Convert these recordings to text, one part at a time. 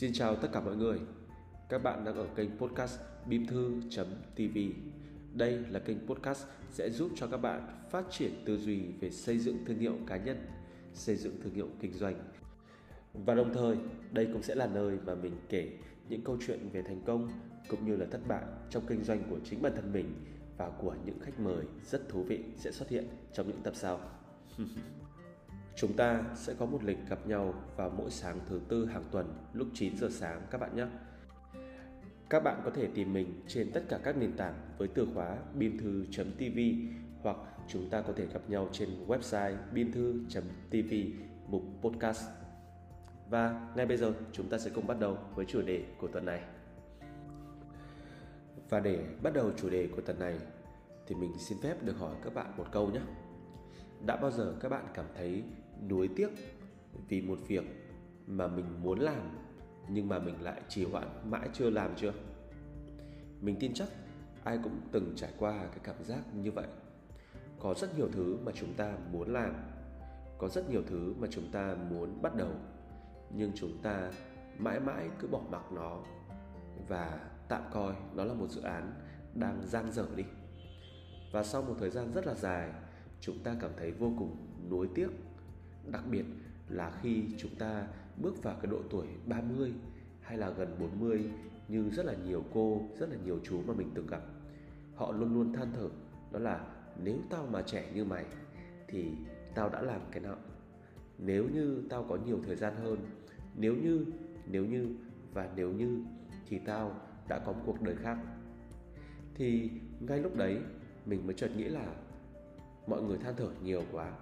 Xin chào tất cả mọi người. Các bạn đang ở kênh podcast bim thư.tv. Đây là kênh podcast sẽ giúp cho các bạn phát triển tư duy về xây dựng thương hiệu cá nhân, xây dựng thương hiệu kinh doanh. Và đồng thời, đây cũng sẽ là nơi mà mình kể những câu chuyện về thành công cũng như là thất bại trong kinh doanh của chính bản thân mình và của những khách mời rất thú vị sẽ xuất hiện trong những tập sau. Chúng ta sẽ có một lịch gặp nhau vào mỗi sáng thứ tư hàng tuần lúc 9 giờ sáng, các bạn nhé. Các bạn có thể tìm mình trên tất cả các nền tảng với từ khóa bimthu.tv hoặc chúng ta có thể gặp nhau trên website bimthu.tv mục podcast. Và ngay bây giờ, chúng ta sẽ cùng bắt đầu với chủ đề của tuần này. Và để bắt đầu chủ đề của tuần này, thì mình xin phép được hỏi các bạn một câu nhé đã bao giờ các bạn cảm thấy nuối tiếc vì một việc mà mình muốn làm, nhưng mà mình lại trì hoãn mãi chưa làm chưa? Mình tin chắc ai cũng từng trải qua cái cảm giác như vậy. Có rất nhiều thứ mà chúng ta muốn làm, có rất nhiều thứ mà chúng ta muốn bắt đầu, nhưng chúng ta mãi mãi cứ bỏ mặc nó và tạm coi nó là một dự án đang giang dở đi. Và sau một thời gian rất là dài, chúng ta cảm thấy vô cùng nuối tiếc đặc biệt là khi chúng ta bước vào cái độ tuổi 30 hay là gần 40 như rất là nhiều cô, rất là nhiều chú mà mình từng gặp. Họ luôn luôn than thở đó là nếu tao mà trẻ như mày thì tao đã làm cái nào. Nếu như tao có nhiều thời gian hơn, nếu như, nếu như và nếu như thì tao đã có một cuộc đời khác. Thì ngay lúc đấy mình mới chợt nghĩ là mọi người than thở nhiều quá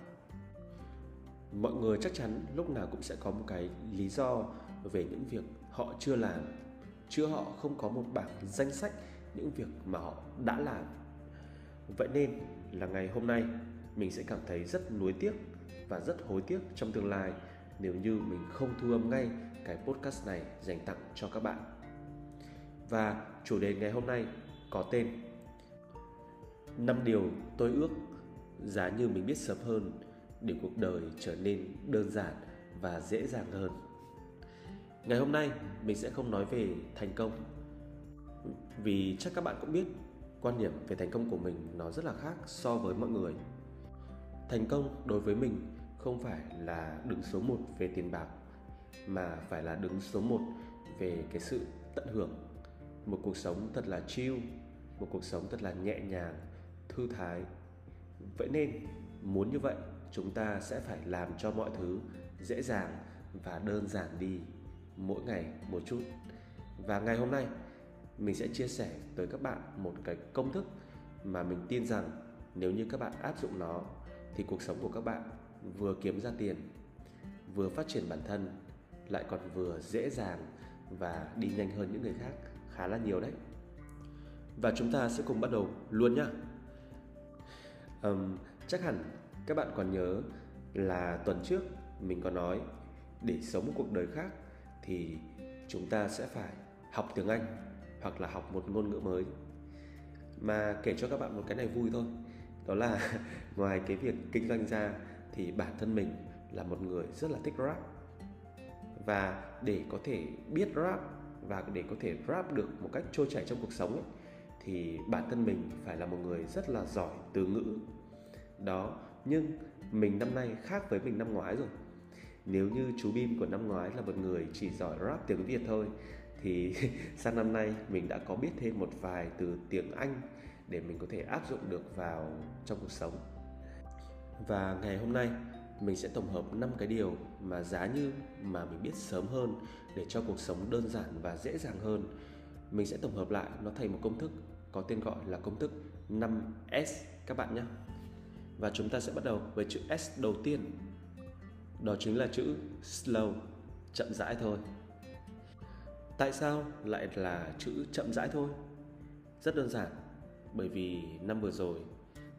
mọi người chắc chắn lúc nào cũng sẽ có một cái lý do về những việc họ chưa làm. Chưa họ không có một bảng danh sách những việc mà họ đã làm. Vậy nên là ngày hôm nay, mình sẽ cảm thấy rất nuối tiếc và rất hối tiếc trong tương lai nếu như mình không thu âm ngay cái podcast này dành tặng cho các bạn. Và chủ đề ngày hôm nay có tên năm điều tôi ước, giá như mình biết sớm hơn để cuộc đời trở nên đơn giản và dễ dàng hơn. Ngày hôm nay, mình sẽ không nói về thành công. Vì chắc các bạn cũng biết, quan điểm về thành công của mình nó rất là khác so với mọi người. Thành công đối với mình không phải là đứng số 1 về tiền bạc, mà phải là đứng số 1 về cái sự tận hưởng. Một cuộc sống thật là chill, một cuộc sống thật là nhẹ nhàng, thư thái. Vậy nên, muốn như vậy chúng ta sẽ phải làm cho mọi thứ dễ dàng và đơn giản đi mỗi ngày một chút. Và ngày hôm nay mình sẽ chia sẻ tới các bạn một cái công thức mà mình tin rằng nếu như các bạn áp dụng nó thì cuộc sống của các bạn vừa kiếm ra tiền vừa phát triển bản thân lại còn vừa dễ dàng và đi nhanh hơn những người khác khá là nhiều đấy. Và chúng ta sẽ cùng bắt đầu luôn nhá. Um, chắc hẳn các bạn còn nhớ là tuần trước mình có nói để sống một cuộc đời khác thì chúng ta sẽ phải học tiếng anh hoặc là học một ngôn ngữ mới. Mà kể cho các bạn một cái này vui thôi đó là ngoài cái việc kinh doanh ra thì bản thân mình là một người rất là thích rap. Và để có thể biết rap và để có thể rap được một cách trôi chảy trong cuộc sống ấy, thì bản thân mình phải là một người rất là giỏi từ ngữ. Đó nhưng mình năm nay khác với mình năm ngoái rồi nếu như chú Bim của năm ngoái là một người chỉ giỏi rap tiếng Việt thôi, thì sang năm nay mình đã có biết thêm một vài từ tiếng Anh để mình có thể áp dụng được vào trong cuộc sống. Và ngày hôm nay, mình sẽ tổng hợp 5 cái điều mà giá như mà mình biết sớm hơn để cho cuộc sống đơn giản và dễ dàng hơn. Mình sẽ tổng hợp lại nó thành một công thức, có tên gọi là công thức 5S các bạn nhé. Và chúng ta sẽ bắt đầu với chữ S đầu tiên. Đó chính là chữ slow, chậm rãi thôi. Tại sao lại là chữ chậm rãi thôi? Rất đơn giản, bởi vì năm vừa rồi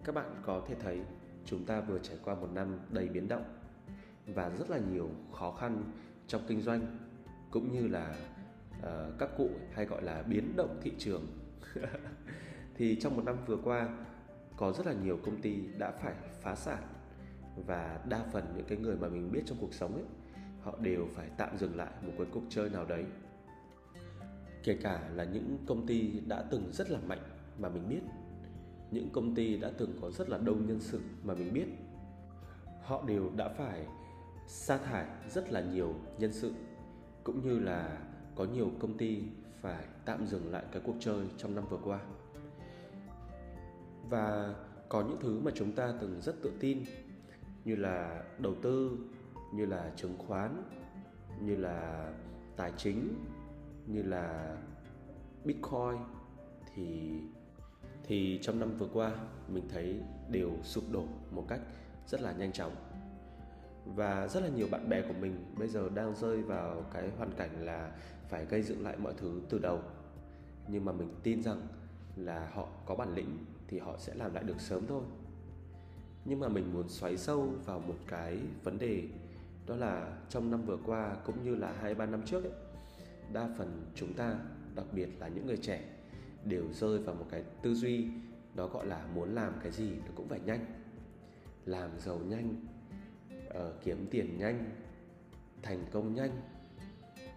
các bạn có thể thấy chúng ta vừa trải qua một năm đầy biến động và rất là nhiều khó khăn trong kinh doanh cũng như là uh, các cụ hay gọi là biến động thị trường thì trong một năm vừa qua có rất là nhiều công ty đã phải phá sản. Và đa phần những cái người mà mình biết trong cuộc sống ấy, họ đều phải tạm dừng lại một cái cuộc chơi nào đấy. Kể cả là những công ty đã từng rất là mạnh mà mình biết, những công ty đã từng có rất là đông nhân sự mà mình biết, họ đều đã phải sa thải rất là nhiều nhân sự. Cũng như là có nhiều công ty phải tạm dừng lại cái cuộc chơi trong năm vừa qua và có những thứ mà chúng ta từng rất tự tin, như là đầu tư, như là chứng khoán, như là tài chính, như là bitcoin, thì thì trong năm vừa qua mình thấy đều sụp đổ một cách rất là nhanh chóng. Và rất là nhiều bạn bè của mình bây giờ đang rơi vào cái hoàn cảnh là phải gây dựng lại mọi thứ từ đầu. Nhưng mà mình tin rằng là họ có bản lĩnh thì họ sẽ làm lại được sớm thôi. Nhưng mà mình muốn xoáy sâu vào một cái vấn đề đó là trong năm vừa qua cũng như là hai ba năm trước ấy, đa phần chúng ta đặc biệt là những người trẻ đều rơi vào một cái tư duy đó gọi là muốn làm cái gì nó cũng phải nhanh. Làm giàu nhanh uh, kiếm tiền nhanh thành công nhanh.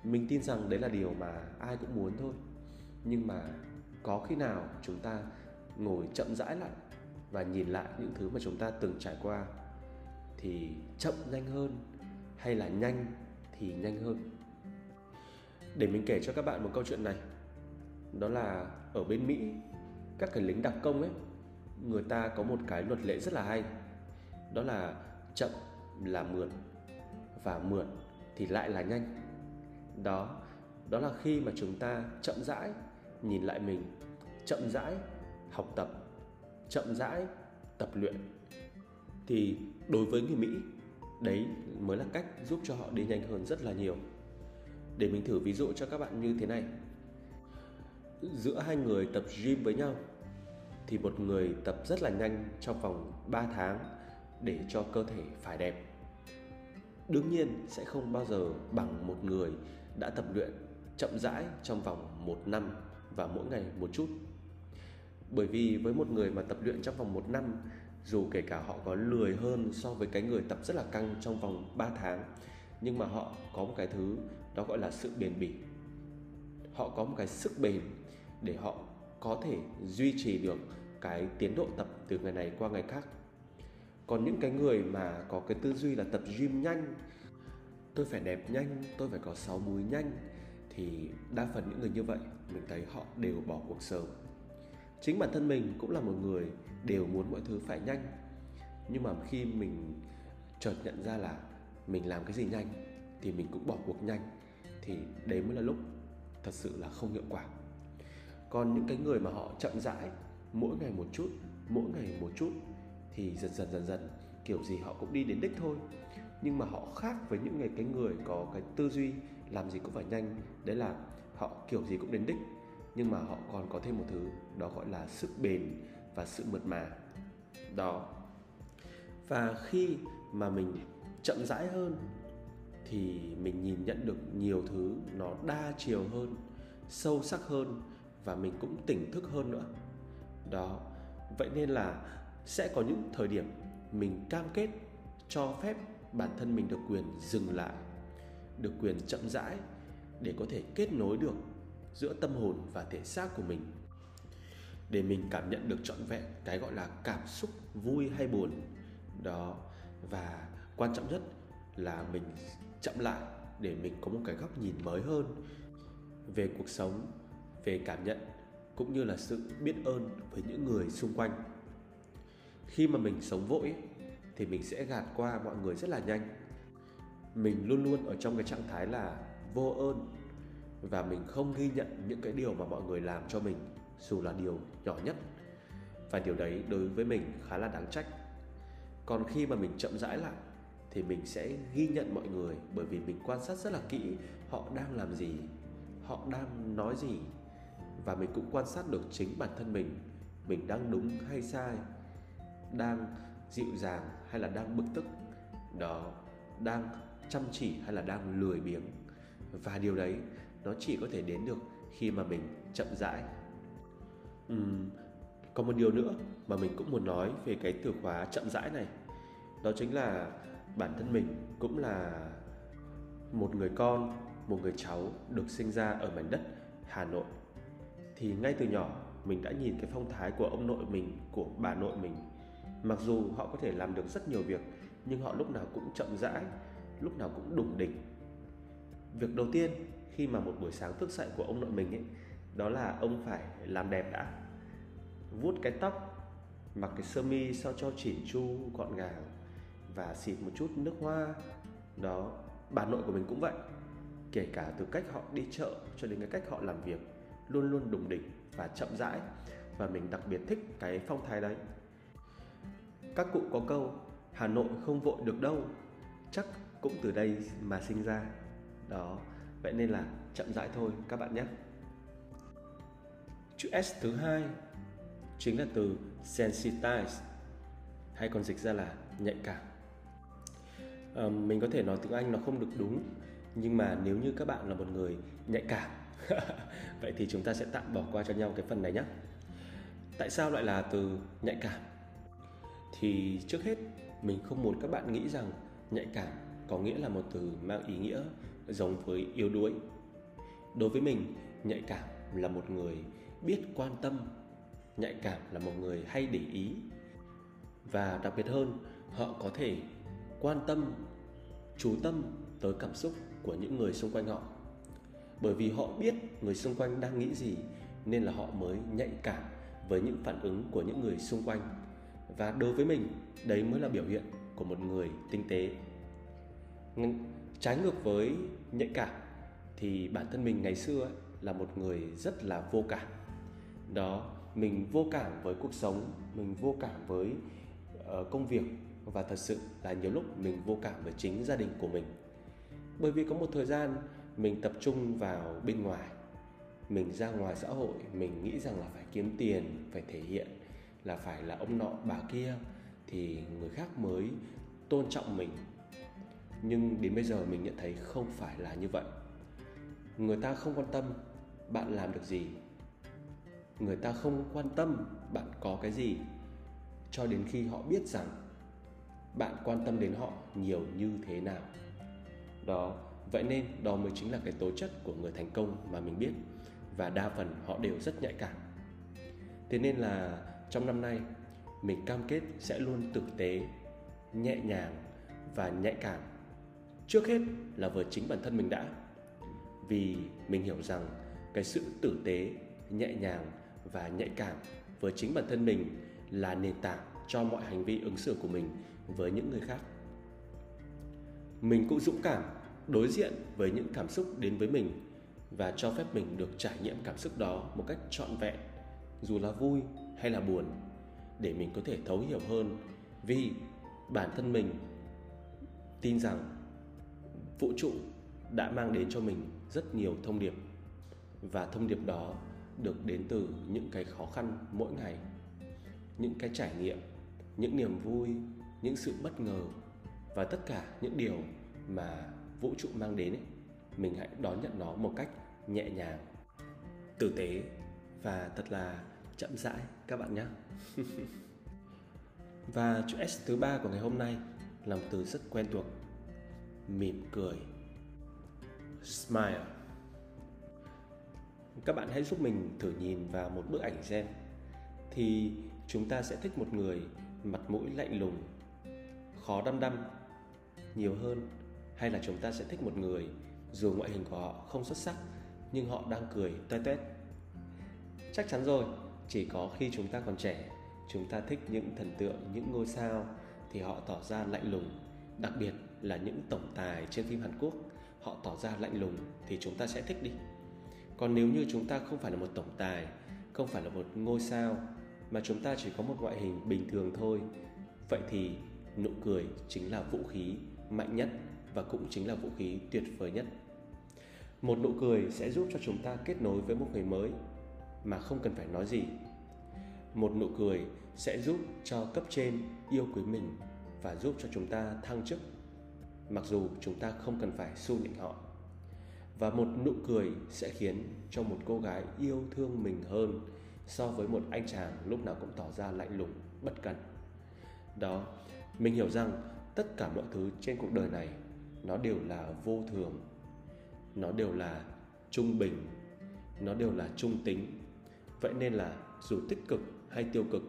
Mình tin rằng đấy là điều mà ai cũng muốn thôi. Nhưng mà có khi nào chúng ta ngồi chậm rãi lại và nhìn lại những thứ mà chúng ta từng trải qua, thì chậm nhanh hơn hay là nhanh thì nhanh hơn? Để mình kể cho các bạn một câu chuyện này. Đó là ở bên mỹ, các cái lính đặc công ấy, người ta có một cái luật lệ rất là hay. Đó là chậm là mượn và mượn thì lại là nhanh. Đó đó là khi mà chúng ta chậm rãi nhìn lại mình, chậm rãi học tập, chậm rãi, tập luyện, thì đối với người mỹ, đấy mới là cách giúp cho họ đi nhanh hơn rất là nhiều. Để mình thử ví dụ cho các bạn như thế này. Giữa hai người tập gym với nhau, thì một người tập rất là nhanh trong vòng 3 tháng để cho cơ thể phải đẹp. Đương nhiên sẽ không bao giờ bằng một người đã tập luyện chậm rãi trong vòng một năm và mỗi ngày một chút bởi vì với một người mà tập luyện trong vòng một năm, dù kể cả họ có lười hơn so với cái người tập rất là căng trong vòng 3 tháng, nhưng mà họ có một cái thứ đó gọi là sự bền bỉ. Họ có một cái sức bền để họ có thể duy trì được cái tiến độ tập từ ngày này qua ngày khác. Còn những cái người mà có cái tư duy là tập gym nhanh, tôi phải đẹp nhanh, tôi phải có sáu múi nhanh, thì đa phần những người như vậy, mình thấy họ đều bỏ cuộc sớm chính bản thân mình cũng là một người đều muốn mọi thứ phải nhanh. Nhưng mà khi mình chợt nhận ra là mình làm cái gì nhanh thì mình cũng bỏ cuộc nhanh, thì đấy mới là lúc thật sự là không hiệu quả. Còn những cái người mà họ chậm rãi, mỗi ngày một chút, mỗi ngày một chút thì dần dần dần dần, kiểu gì họ cũng đi đến đích thôi. Nhưng mà họ khác với những người, cái người có cái tư duy làm gì cũng phải nhanh, đấy là họ kiểu gì cũng đến đích nhưng mà họ còn có thêm một thứ, đó gọi là sức bền và sự mượt mà. Đó. Và khi mà mình chậm rãi hơn, thì mình nhìn nhận được nhiều thứ nó đa chiều hơn, sâu sắc hơn và mình cũng tỉnh thức hơn nữa. Đó. Vậy nên là sẽ có những thời điểm mình cam kết cho phép bản thân mình được quyền dừng lại, được quyền chậm rãi để có thể kết nối được giữa tâm hồn và thể xác của mình, để mình cảm nhận được trọn vẹn cái gọi là cảm xúc vui hay buồn. Đó, và quan trọng nhất là mình chậm lại để mình có một cái góc nhìn mới hơn về cuộc sống, về cảm nhận, cũng như là sự biết ơn với những người xung quanh. Khi mà mình sống vội thì mình sẽ gạt qua mọi người rất là nhanh. Mình luôn luôn ở trong cái trạng thái là vô ơn và mình không ghi nhận những cái điều mà mọi người làm cho mình, dù là điều nhỏ nhất. Và điều đấy đối với mình khá là đáng trách. Còn khi mà mình chậm rãi lại, thì mình sẽ ghi nhận mọi người, bởi vì mình quan sát rất là kỹ họ đang làm gì, họ đang nói gì. Và mình cũng quan sát được chính bản thân mình mình đang đúng hay sai, đang dịu dàng hay là đang bực tức. Đó, đang chăm chỉ hay là đang lười biếng. Và điều đấy nó chỉ có thể đến được khi mà mình chậm rãi uhm, còn một điều nữa mà mình cũng muốn nói về cái từ khóa chậm rãi này đó chính là bản thân mình cũng là một người con một người cháu được sinh ra ở mảnh đất Hà Nội thì ngay từ nhỏ mình đã nhìn cái phong thái của ông nội mình, của bà nội mình. Mặc dù họ có thể làm được rất nhiều việc nhưng họ lúc nào cũng chậm rãi, lúc nào cũng đủng đỉnh. Việc đầu tiên khi mà một buổi sáng thức dậy của ông nội mình ấy đó là ông phải làm đẹp đã. Vuốt cái tóc, mặc cái sơ mi sao cho chỉn chu gọn gàng và xịt một chút nước hoa. Đó, bà nội của mình cũng vậy. Kể cả từ cách họ đi chợ cho đến cái cách họ làm việc luôn luôn đủng đỉnh và chậm rãi và mình đặc biệt thích cái phong thái đấy. Các cụ có câu Hà Nội không vội được đâu, chắc cũng từ đây mà sinh ra. Đó, vậy nên là chậm rãi thôi các bạn nhé. Chữ S thứ hai chính là từ sensitize hay còn dịch ra là nhạy cảm. À, mình có thể nói tiếng Anh nó không được đúng nhưng mà nếu như các bạn là một người nhạy cảm vậy thì chúng ta sẽ tạm bỏ qua cho nhau cái phần này nhé. Tại sao lại là từ nhạy cảm? Thì trước hết mình không muốn các bạn nghĩ rằng nhạy cảm có nghĩa là một từ mang ý nghĩa giống với yếu đuối. Đối với mình, nhạy cảm là một người biết quan tâm nhạy cảm là một người hay để ý. Và đặc biệt hơn họ có thể quan tâm chú tâm tới cảm xúc của những người xung quanh họ. Bởi vì họ biết người xung quanh đang nghĩ gì nên là họ mới nhạy cảm với những phản ứng của những người xung quanh. Và đối với mình đấy mới là biểu hiện của một người tinh tế trái ngược với nhạy cảm thì bản thân mình ngày xưa là một người rất là vô cảm. Đó mình vô cảm với cuộc sống mình vô cảm với uh, công việc và thật sự là nhiều lúc mình vô cảm với chính gia đình của mình. Bởi vì có một thời gian mình tập trung vào bên ngoài mình ra ngoài xã hội mình nghĩ rằng là phải kiếm tiền phải thể hiện là phải là ông nọ bà kia thì người khác mới tôn trọng mình nhưng đến bây giờ mình nhận thấy không phải là như vậy. Người ta không quan tâm bạn làm được gì. Người ta không quan tâm bạn có cái gì. Cho đến khi họ biết rằng bạn quan tâm đến họ nhiều như thế nào. Đó, vậy nên đó mới chính là cái tố chất của người thành công mà mình biết. Và đa phần họ đều rất nhạy cảm. Thế nên là trong năm nay, mình cam kết sẽ luôn tử tế, nhẹ nhàng và nhạy cảm trước hết là với chính bản thân mình đã. Vì mình hiểu rằng cái sự tử tế, nhẹ nhàng và nhạy cảm với chính bản thân mình là nền tảng cho mọi hành vi ứng xử của mình với những người khác. Mình cũng dũng cảm đối diện với những cảm xúc đến với mình và cho phép mình được trải nghiệm cảm xúc đó một cách trọn vẹn, dù là vui hay là buồn, để mình có thể thấu hiểu hơn. Vì bản thân mình tin rằng vũ trụ đã mang đến cho mình rất nhiều thông điệp. Và thông điệp đó được đến từ những cái khó khăn mỗi ngày những cái trải nghiệm những niềm vui những sự bất ngờ và tất cả những điều mà vũ trụ mang đến ấy, mình hãy đón nhận nó một cách nhẹ nhàng tử tế và thật là chậm rãi các bạn nhé và chữ S thứ ba của ngày hôm nay là một từ rất quen thuộc mỉm cười, smile. Các bạn hãy giúp mình thử nhìn vào một bức ảnh xem, thì chúng ta sẽ thích một người mặt mũi lạnh lùng, khó đăm đăm nhiều hơn, hay là chúng ta sẽ thích một người dù ngoại hình của họ không xuất sắc, nhưng họ đang cười toe toét chắc chắn rồi, chỉ có khi chúng ta còn trẻ, chúng ta thích những thần tượng, những ngôi sao thì họ tỏ ra lạnh lùng, đặc biệt là những tổng tài trên phim hàn quốc. Họ tỏ ra lạnh lùng thì chúng ta sẽ thích đi. Còn nếu như chúng ta không phải là một tổng tài, không phải là một ngôi sao, mà chúng ta chỉ có một ngoại hình bình thường thôi, vậy thì nụ cười chính là vũ khí mạnh nhất và cũng chính là vũ khí tuyệt vời nhất. Một nụ cười sẽ giúp cho chúng ta kết nối với một người mới, mà không cần phải nói gì. Một nụ cười sẽ giúp cho cấp trên yêu quý mình và giúp cho chúng ta thăng chức mặc dù chúng ta không cần phải xu nịnh họ và một nụ cười sẽ khiến cho một cô gái yêu thương mình hơn so với một anh chàng lúc nào cũng tỏ ra lạnh lùng, bất cẩn đó, mình hiểu rằng tất cả mọi thứ trên cuộc đời này, nó đều là vô thường nó đều là trung bình nó đều là trung tính. Vậy nên là dù tích cực hay tiêu cực,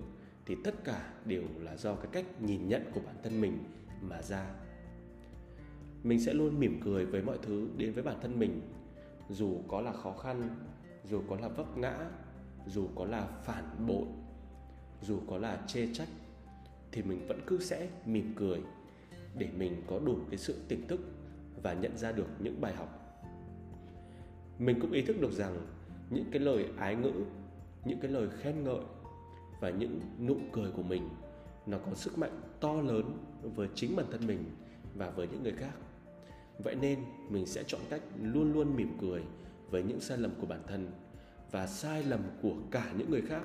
thì tất cả đều là do cái cách nhìn nhận của bản thân mình mà ra. Mình sẽ luôn mỉm cười với mọi thứ đến với bản thân mình, dù có là khó khăn, dù có là vấp ngã, dù có là phản bội, dù có là chê trách thì mình vẫn cứ sẽ mỉm cười để mình có đủ cái sự tỉnh thức và nhận ra được những bài học. Mình cũng ý thức được rằng những cái lời ái ngữ những cái lời khen ngợi và những nụ cười của mình nó có sức mạnh to lớn với chính bản thân mình và với những người khác vậy nên mình sẽ chọn cách luôn luôn mỉm cười với những sai lầm của bản thân và sai lầm của cả những người khác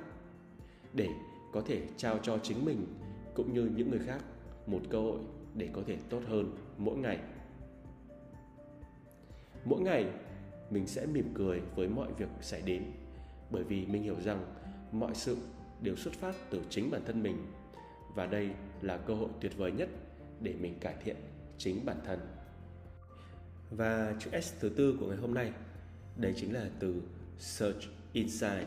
để có thể trao cho chính mình cũng như những người khác một cơ hội để có thể tốt hơn mỗi ngày. Mỗi ngày, mình sẽ mỉm cười với mọi việc xảy đến bởi vì mình hiểu rằng mọi sự đều xuất phát từ chính bản thân mình và đây là cơ hội tuyệt vời nhất để mình cải thiện chính bản thân và chữ S thứ tư của ngày hôm nay, đây chính là từ search inside,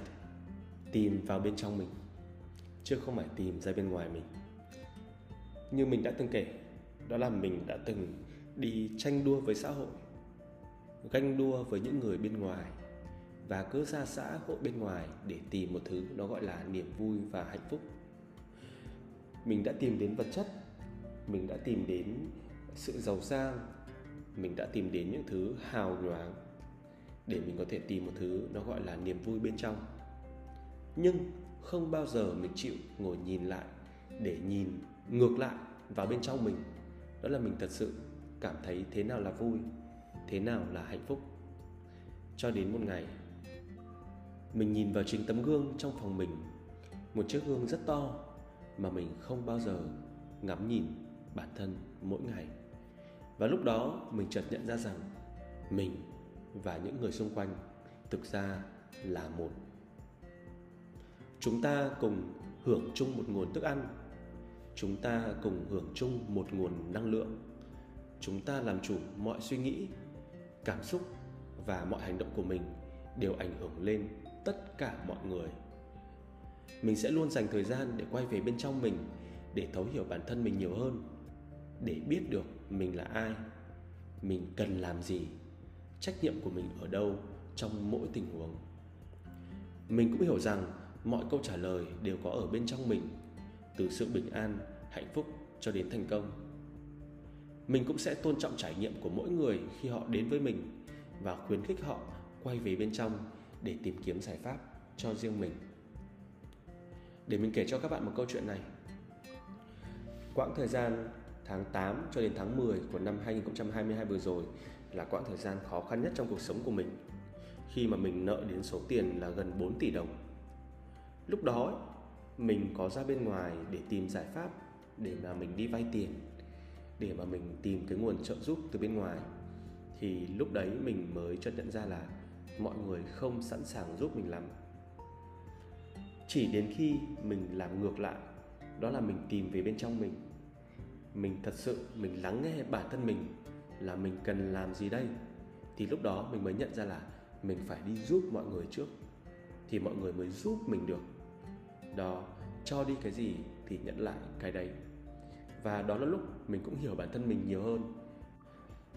tìm vào bên trong mình, chứ không phải tìm ra bên ngoài mình. Như mình đã từng kể, đó là mình đã từng đi tranh đua với xã hội, ganh đua với những người bên ngoài, và cứ ra xã hội bên ngoài để tìm một thứ nó gọi là niềm vui và hạnh phúc. Mình đã tìm đến vật chất, mình đã tìm đến sự giàu sang mình đã tìm đến những thứ hào nhoáng để mình có thể tìm một thứ nó gọi là niềm vui bên trong. Nhưng không bao giờ mình chịu ngồi nhìn lại để nhìn ngược lại vào bên trong mình. Đó là mình thật sự cảm thấy thế nào là vui, thế nào là hạnh phúc. Cho đến một ngày, mình nhìn vào chính tấm gương trong phòng mình, một chiếc gương rất to mà mình không bao giờ ngắm nhìn bản thân mỗi ngày và lúc đó mình chợt nhận ra rằng mình và những người xung quanh thực ra là một. Chúng ta cùng hưởng chung một nguồn thức ăn. Chúng ta cùng hưởng chung một nguồn năng lượng. Chúng ta làm chủ mọi suy nghĩ, cảm xúc và mọi hành động của mình đều ảnh hưởng lên tất cả mọi người. Mình sẽ luôn dành thời gian để quay về bên trong mình, để thấu hiểu bản thân mình nhiều hơn, để biết được mình là ai, mình cần làm gì, trách nhiệm của mình ở đâu trong mỗi tình huống. Mình cũng hiểu rằng mọi câu trả lời đều có ở bên trong mình, từ sự bình an, hạnh phúc cho đến thành công. Mình cũng sẽ tôn trọng trải nghiệm của mỗi người khi họ đến với mình và khuyến khích họ quay về bên trong để tìm kiếm giải pháp cho riêng mình. Để mình kể cho các bạn một câu chuyện này. Quãng thời gian tháng 8 cho đến tháng 10 của năm 2022 vừa rồi là quãng thời gian khó khăn nhất trong cuộc sống của mình. Khi mà mình nợ đến số tiền là gần 4 tỷ đồng. Lúc đó mình có ra bên ngoài để tìm giải pháp để mà mình đi vay tiền, để mà mình tìm cái nguồn trợ giúp từ bên ngoài. Thì lúc đấy mình mới chợt nhận ra là mọi người không sẵn sàng giúp mình lắm. Chỉ đến khi mình làm ngược lại, đó là mình tìm về bên trong mình mình thật sự, mình lắng nghe bản thân mình là mình cần làm gì đây? Thì lúc đó mình mới nhận ra là mình phải đi giúp mọi người trước. Thì mọi người mới giúp mình được. Đó, cho đi cái gì thì nhận lại cái đấy. Và đó là lúc mình cũng hiểu bản thân mình nhiều hơn.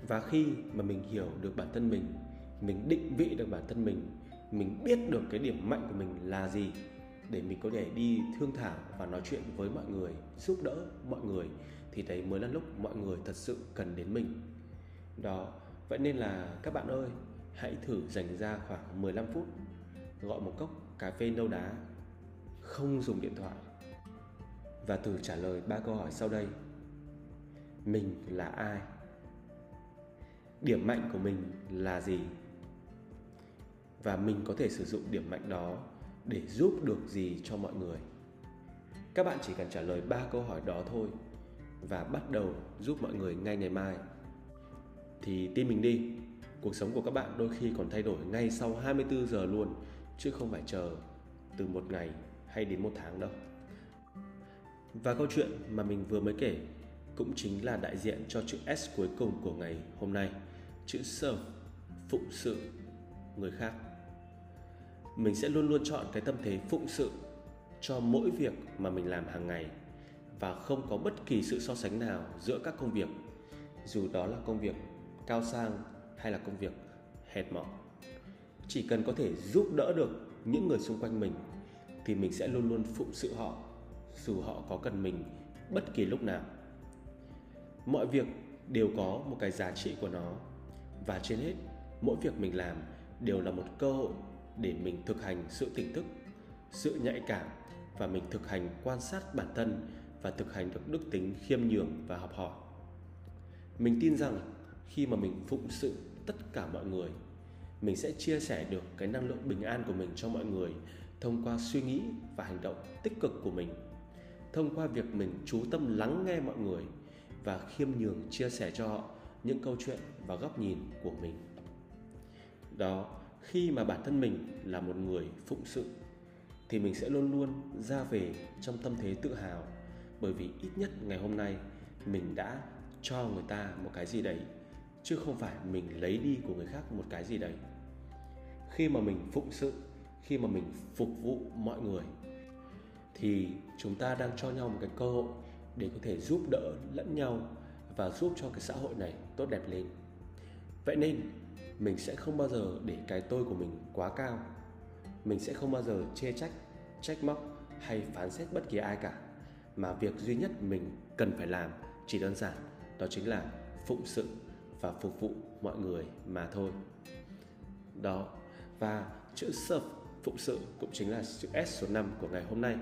Và khi mà mình hiểu được bản thân mình mình định vị được bản thân mình mình biết được cái điểm mạnh của mình là gì để mình có thể đi thương thảo và nói chuyện với mọi người, giúp đỡ mọi người thì đấy mới là lúc mọi người thật sự cần đến mình. Đó, vậy nên là các bạn ơi, hãy thử dành ra khoảng 15 phút, gọi một cốc cà phê nâu đá, không dùng điện thoại, và thử trả lời ba câu hỏi sau đây. Mình là ai? Điểm mạnh của mình là gì? Và mình có thể sử dụng điểm mạnh đó để giúp được gì cho mọi người? Các bạn chỉ cần trả lời ba câu hỏi đó thôi và bắt đầu giúp mọi người ngay ngày mai. Thì tin mình đi cuộc sống của các bạn đôi khi còn thay đổi ngay sau 24 giờ luôn chứ không phải chờ từ một ngày hay đến một tháng đâu. Và câu chuyện mà mình vừa mới kể cũng chính là đại diện cho chữ S cuối cùng của ngày hôm nay, chữ serve, phụng sự người khác. mình sẽ luôn luôn chọn cái tâm thế phụng sự cho mỗi việc mà mình làm hàng ngày và không có bất kỳ sự so sánh nào giữa các công việc, dù đó là công việc cao sang hay là công việc hệt mọn chỉ cần có thể giúp đỡ được những người xung quanh mình thì mình sẽ luôn luôn phụng sự họ, dù họ có cần mình bất kỳ lúc nào. Mọi việc đều có một cái giá trị của nó, và trên hết, mỗi việc mình làm đều là một cơ hội để mình thực hành sự tỉnh thức, sự nhạy cảm và mình thực hành quan sát bản thân và thực hành được đức tính, khiêm nhường và học hỏi. Mình tin rằng khi mà mình phụng sự tất cả mọi người, mình sẽ chia sẻ được cái năng lượng bình an của mình cho mọi người thông qua suy nghĩ và hành động tích cực của mình, thông qua việc mình chú tâm lắng nghe mọi người và khiêm nhường chia sẻ cho họ những câu chuyện và góc nhìn của mình. Đó, khi mà bản thân mình là một người phụng sự, thì mình sẽ luôn luôn ra về trong tâm thế tự hào bởi vì ít nhất ngày hôm nay mình đã cho người ta một cái gì đấy, chứ không phải mình lấy đi của người khác một cái gì đấy. Khi mà mình phụng sự, khi mà mình phục vụ mọi người, thì chúng ta đang cho nhau một cái cơ hội để có thể giúp đỡ lẫn nhau và giúp cho cái xã hội này tốt đẹp lên. Vậy nên, mình sẽ không bao giờ để cái tôi của mình quá cao. Mình sẽ không bao giờ chê trách trách móc hay phán xét bất kỳ ai cả mà việc duy nhất mình cần phải làm chỉ đơn giản đó chính là phụng sự và phục vụ mọi người mà thôi đó và chữ serve phụng sự cũng chính là chữ S số 5 của ngày hôm nay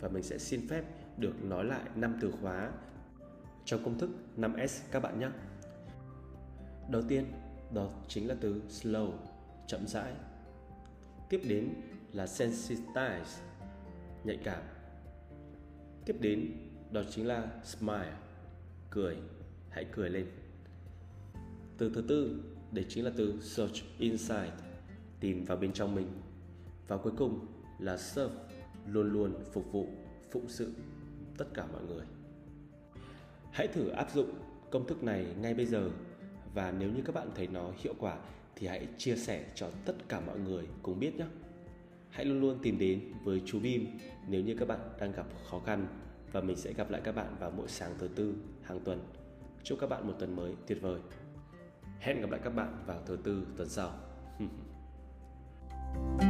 và mình sẽ xin phép được nói lại năm từ khóa trong công thức 5S các bạn nhé. Đầu tiên đó chính là từ slow, chậm rãi. Tiếp đến là sensitize, nhạy cảm. Tiếp đến đó chính là smile, cười, hãy cười lên. Từ thứ tư, đấy chính là từ search inside, tìm vào bên trong mình. Và cuối cùng là serve, luôn luôn phục vụ, phụng sự tất cả mọi người. Hãy thử áp dụng công thức này ngay bây giờ và nếu như các bạn thấy nó hiệu quả thì hãy chia sẻ cho tất cả mọi người cùng biết nhé. Hãy luôn luôn tìm đến với chú Bim nếu như các bạn đang gặp khó khăn và mình sẽ gặp lại các bạn vào mỗi sáng thứ tư hàng tuần. Chúc các bạn một tuần mới tuyệt vời. Hẹn gặp lại các bạn vào thứ tư tuần sau.